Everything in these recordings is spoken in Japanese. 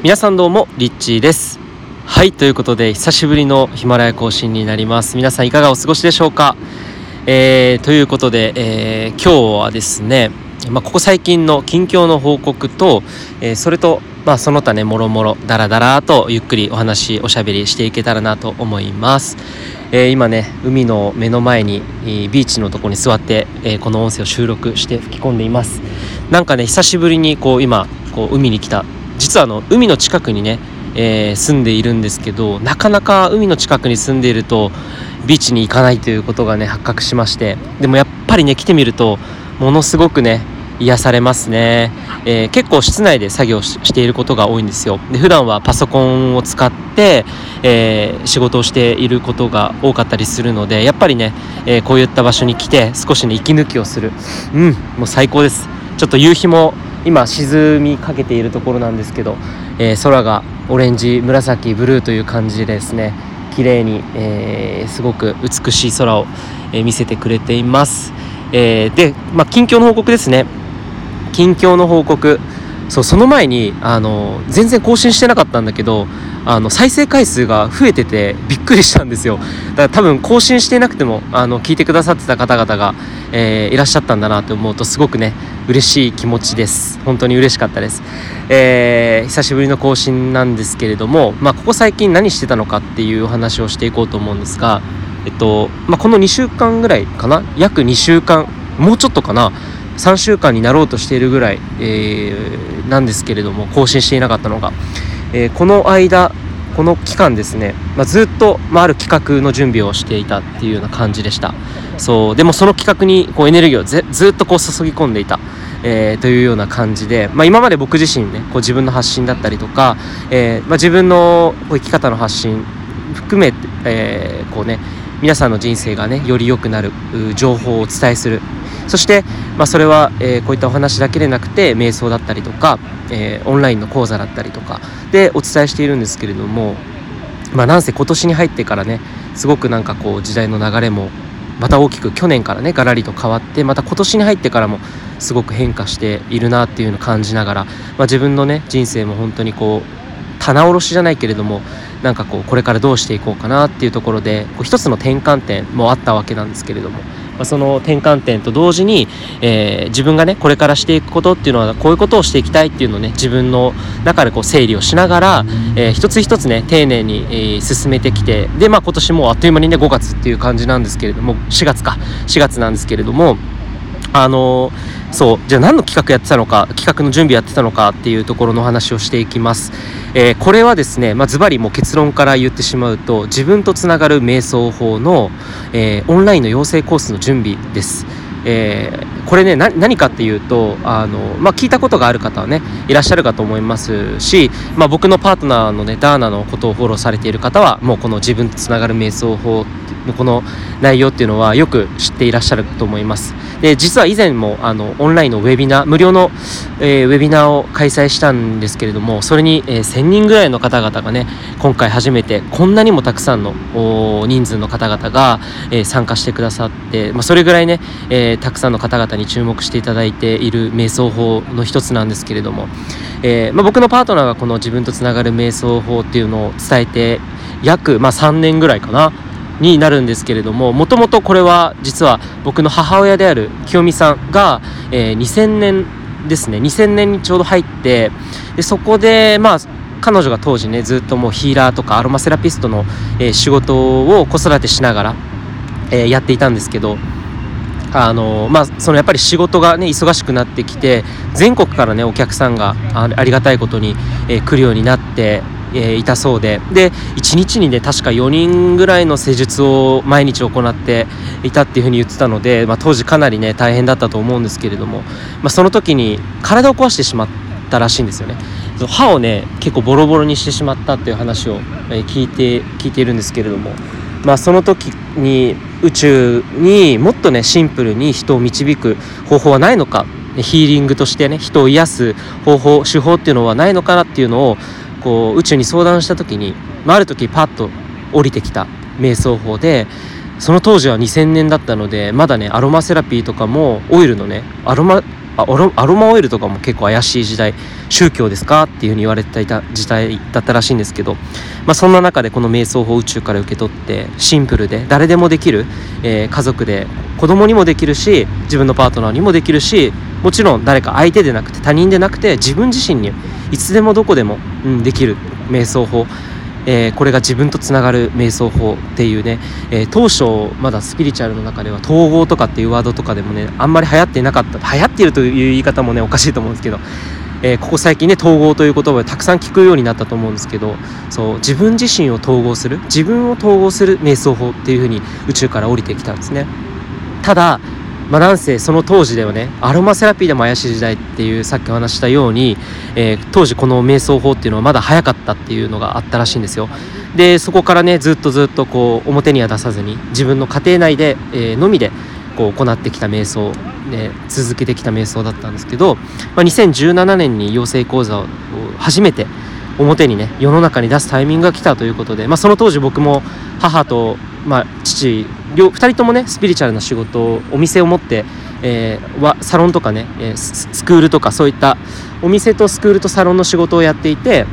皆さんどうもリッチーです。はいということで久しぶりのヒマラヤ更新になります。皆さんいかがお過ごしでしょうか、えー、ということで、えー、今日はですね、まあ、ここ最近の近況の報告と、えー、それとまあ、その他ねもろもろだらだらとゆっくりお話おしゃべりしていけたらなと思います、えー、今ね海の目の前にビーチのとこに座って、えー、この音声を収録して吹き込んでいます。なんかね久しぶりにこう今こう海に来た実はあの海の近くにね、えー、住んでいるんですけどなかなか海の近くに住んでいるとビーチに行かないということがね発覚しましてでもやっぱりね来てみるとものすごくね癒されますね、えー、結構室内で作業していることが多いんですよ。で普段はパソコンを使って、えー、仕事をしていることが多かったりするのでやっぱりね、え、こういった場所に来て少しね息抜きをする。うんもう最高です。ちょっと夕日も今沈みかけているところなんですけど、えー、空がオレンジ紫ブルーという感じですね綺麗に、えー、すごく美しい空を、え、見せてくれています、えで、まあ、近況の報告ですね。近況の報告。そうその前にあの全然更新してなかったんだけどあの再生回数が増えててびっくりしたんですよ。だから多分更新していなくてもあの聞いてくださってた方々が、えー、いらっしゃったんだなと思うとすごくね嬉しい気持ちです。本当に嬉しかったです、えー、久しぶりの更新なんですけれども、まあ、ここ最近何してたのかっていうお話をしていこうと思うんですがえっと、まあ、この2週間ぐらいかな？約2週間？もうちょっとかな？3週間になろうとしているぐらい、えー、なんですけれども更新していなかったのが、えー、この間この期間ですね、まあ、ずっと、まあ、ある企画の準備をしていたっていうような感じでした。そうでもその企画にこうエネルギーをずっとこう注ぎ込んでいた、えー、というような感じで、まあ、今まで僕自身ねこう自分の発信だったりとか、えま自分のこう生き方の発信含めて、えこうね皆さんの人生がねより良くなる情報をお伝えする。そして、まあ、それは、えー、こういったお話だけでなくて瞑想だったりとか、えー、オンラインの講座だったりとかでお伝えしているんですけれども、まあ、なんせ今年に入ってからねすごくなんかこう時代の流れもまた大きく去年からねガラリと変わってまた今年に入ってからもすごく変化しているなっていうのを感じながら、まあ、自分のね人生も本当にこう棚卸しじゃないけれどもなんかこうこれからどうしていこうかなっていうところでこう一つの転換点もあったわけなんですけれどもまあ、その転換点と同時に、えー、自分がねこれからしていくことっていうのはこういうことをしていきたいっていうのをね自分の中でこう整理をしながら、えー、一つ一つね丁寧に、えー、進めてきてでまあ今年もあっという間にね5月っていう感じなんですけれども4月か4月なんですけれどもあのそうじゃあ何の企画やってたのか企画の準備やってたのかっていうところの話をしていきます、えー、これはですね、まあ、ズバリもう結論から言ってしまうと自分とつながる瞑想法の、えー、オンラインの養成コースの準備です。えー、これね何かっていうとあの、まあ、聞いたことがある方はねいらっしゃるかと思いますし、まあ、僕のパートナーのねダーナのことをフォローされている方はもうこの自分とつながる瞑想法のこの内容っていうのはよく知っていらっしゃると思います。で実は以前もあのオンラインのウェビナー無料の、えー、ウェビナーを開催したんですけれどもそれに、えー、1000人ぐらいの方々がね今回初めてこんなにもたくさんの人数の方々が、えー、参加してくださって、まあ、それぐらいね、えー、たくさんの方々に注目していただいている瞑想法の一つなんですけれども、えー、まあ、僕のパートナーがこの自分とつながる瞑想法っていうのを伝えて約、まあ、3年ぐらいかなになるんですけれどももともとこれは実は僕の母親である清美さんが、えー、2000年ですね。2000年にちょうど入ってでそこでまあ彼女が当時ねずっともうヒーラーとかアロマセラピストの、えー、仕事を子育てしながら、えー、やっていたんですけどあのまあ、そのやっぱり仕事がね忙しくなってきて全国からねお客さんがありがたいことに、えー、来るようになってえ、いたそうで。で1日にね確か4人ぐらいの施術を毎日行っていたっていうふうに言ってたので、まあ、当時かなりね大変だったと思うんですけれども、まあ、その時に体を壊してしまったらしいんですよね。歯をね結構ボロボロにしてしまったっていう話を、聞いて聞いているんですけれども、まあ、その時に宇宙にもっとねシンプルに人を導く方法はないのか。ヒーリングとしてね人を癒す方法手法っていうのはないのかなっていうのをこう宇宙に相談した時に、まあ、ある時パッと降りてきた瞑想法でその当時は2000年だったのでまだねアロマセラピーとかもオイルのねアロマあアロマオイルとかも結構怪しい時代宗教ですかっていうふうに言われていた時代だったらしいんですけど、まあ、そんな中でこの瞑想法宇宙から受け取ってシンプルで誰でもできる、えー、家族で子供にもできるし自分のパートナーにもできるしもちろん誰か相手でなくて他人でなくて自分自身にいつでもどこでも、うん、できる瞑想法。えー、これが自分とつながる瞑想法っていうね、えー、当初まだスピリチュアルの中では統合とかっていうワードとかでもねあんまり流行っていなかった。流行っているという言い方もねおかしいと思うんですけど、えー、ここ最近ね統合という言葉でたくさん聞くようになったと思うんですけどそう自分自身を統合する自分を統合する瞑想法っていうふうに宇宙から降りてきたんですね。ただまあ、なんせその当時ではねアロマセラピーでも怪しい時代っていうさっきお話したように、えー、当時この瞑想法っていうのはまだ早かったっていうのがあったらしいんですよ。でそこからねずっとずっとこう表には出さずに自分の家庭内で、えー、のみでこう行ってきた瞑想で続けてきた瞑想だったんですけど、まあ、2017年に養成講座を初めて表にね世の中に出すタイミングが来たということで、まあ、その当時僕も母と、まあ、父両2人ともねスピリチュアルな仕事をお店を持って、えー、サロンとかね、えー、スクールとかそういったお店とスクールとサロンの仕事をやっていて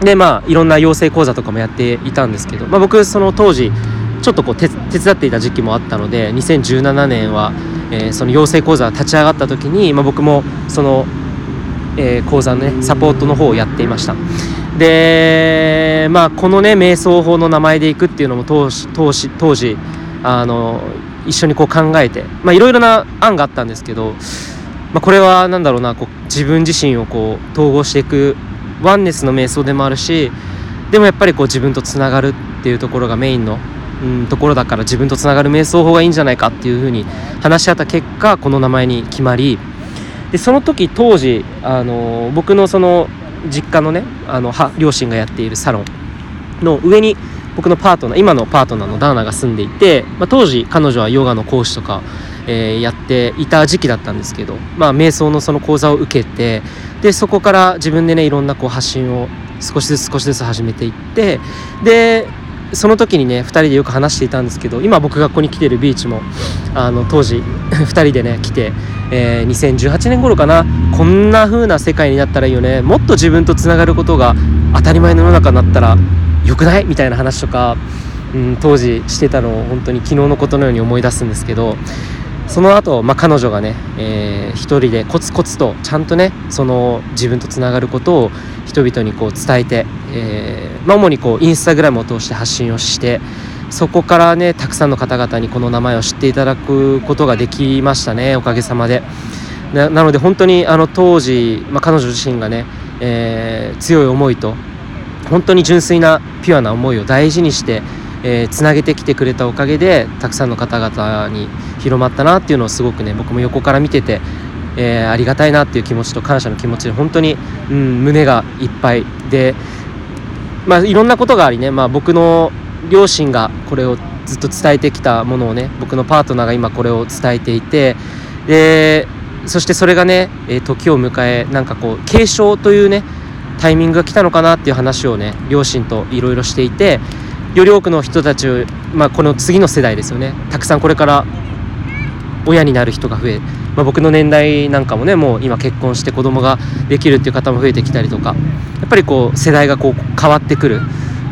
でまあいろんな養成講座とかもやっていたんですけど、まあ、僕その当時ちょっとこう手伝っていた時期もあったので2017年は、えー、その養成講座立ち上がった時に、まあ、僕もその、えー、講座のねサポートの方をやっていました。でまあこのね瞑想法の名前でいくっていうのも当当当時あの一緒にこう考えていろいろな案があったんですけど、まあ、これは何だろうなこう自分自身をこう統合していくワンネスの瞑想でもあるしでもやっぱりこう自分とつながるっていうところがメインの、うん、ところだから自分とつながる瞑想法がいいんじゃないかっていうふうに話し合った結果この名前に決まりでその時当時あの僕のその実家のねあの両親がやっているサロンの上に僕のパートナー今のパートナーのダーナが住んでいて、まあ、当時彼女はヨガの講師とか、えー、やっていた時期だったんですけど、まあ、瞑想のその講座を受けてでそこから自分でねいろんなこう発信を少しずつ少しずつ始めていってでその時にね2人でよく話していたんですけど今僕がここに来てるビーチもあの当時 2人でね来て、えー、2018年頃かなこんな風な世界になったらいいよねもっと自分とつながることが当たり前の世の中になったら良くない？みたいな話とか、うん、当時してたのを本当に昨日のことのように思い出すんですけどその後、まあ彼女がね、えー、一人でコツコツとちゃんとねその自分とつながることを人々にこう伝えて、えーまあ、主にこうインスタグラムを通して発信をしてそこからねたくさんの方々にこの名前を知っていただくことができましたねおかげさまで。なので本当にあの当時、まあ、彼女自身がね、えー、強い思いと本当に純粋なピュアな思いを大事にしてえー、つなげてきてくれたおかげでたくさんの方々に広まったなっていうのをすごくね僕も横から見てて、えー、ありがたいなっていう気持ちと感謝の気持ちで本当に、うん、胸がいっぱいで、まあ、いろんなことがありね、まあ、僕の両親がこれをずっと伝えてきたものをね僕のパートナーが今これを伝えていてでそしてそれがね、時を迎えなんかこう継承というねタイミングが来たのかなっていう話をね両親といろいろしていてより多くの人たちを、まあ、この次の世代ですよね。たくさんこれから親になる人が増え、まあ、僕の年代なんかもねもう今結婚して子供ができるっていう方も増えてきたりとかやっぱりこう世代がこう変わってくる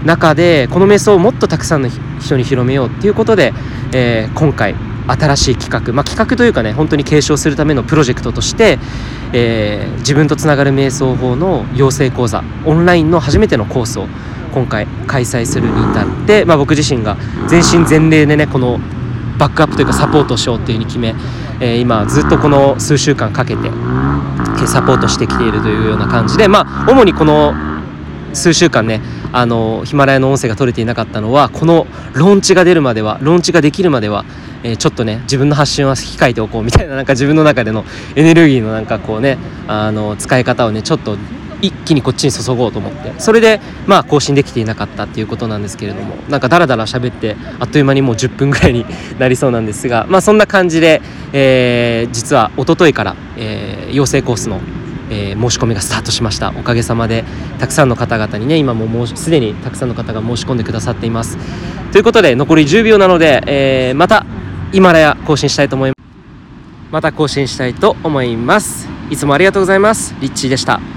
中でこの瞑想をもっとたくさんの人に広めようっていうことで、えー、今回新しい企画、まあ、企画というかね本当に継承するためのプロジェクトとして、えー、自分とつながる瞑想法の養成講座オンラインの初めてのコースを今回開催するに至って、まあ、僕自身が全身全霊でねこのバックアップというかサポートしようっていうふうに決め、えー、今ずっとこの数週間かけてサポートしてきているというような感じでまあ主にこの数週間ねあのヒマラヤの音声が取れていなかったのはこのローンチが出るまではローンチができるまでは、えー、ちょっとね自分の発信は控えておこうみたいななんか自分の中でのエネルギーのなんかこうねあの使い方をねちょっと一気にこっちに注ごうと思って。それでまあ更新できていなかったっていうことなんですけれどもなんかダラダラ喋ってあっという間にもう10分ぐらいに なりそうなんですがまあそんな感じで、えー、実は一昨日から、えー、養成コースのえー、申し込みがスタートしました。おかげさまでたくさんの方々にね今ももうすでにたくさんの方が申し込んでくださっています。ということで残り10秒なので、えー、また今らや更新したいと思いますまた更新したいと思います。いつもありがとうございます。リッチーでした。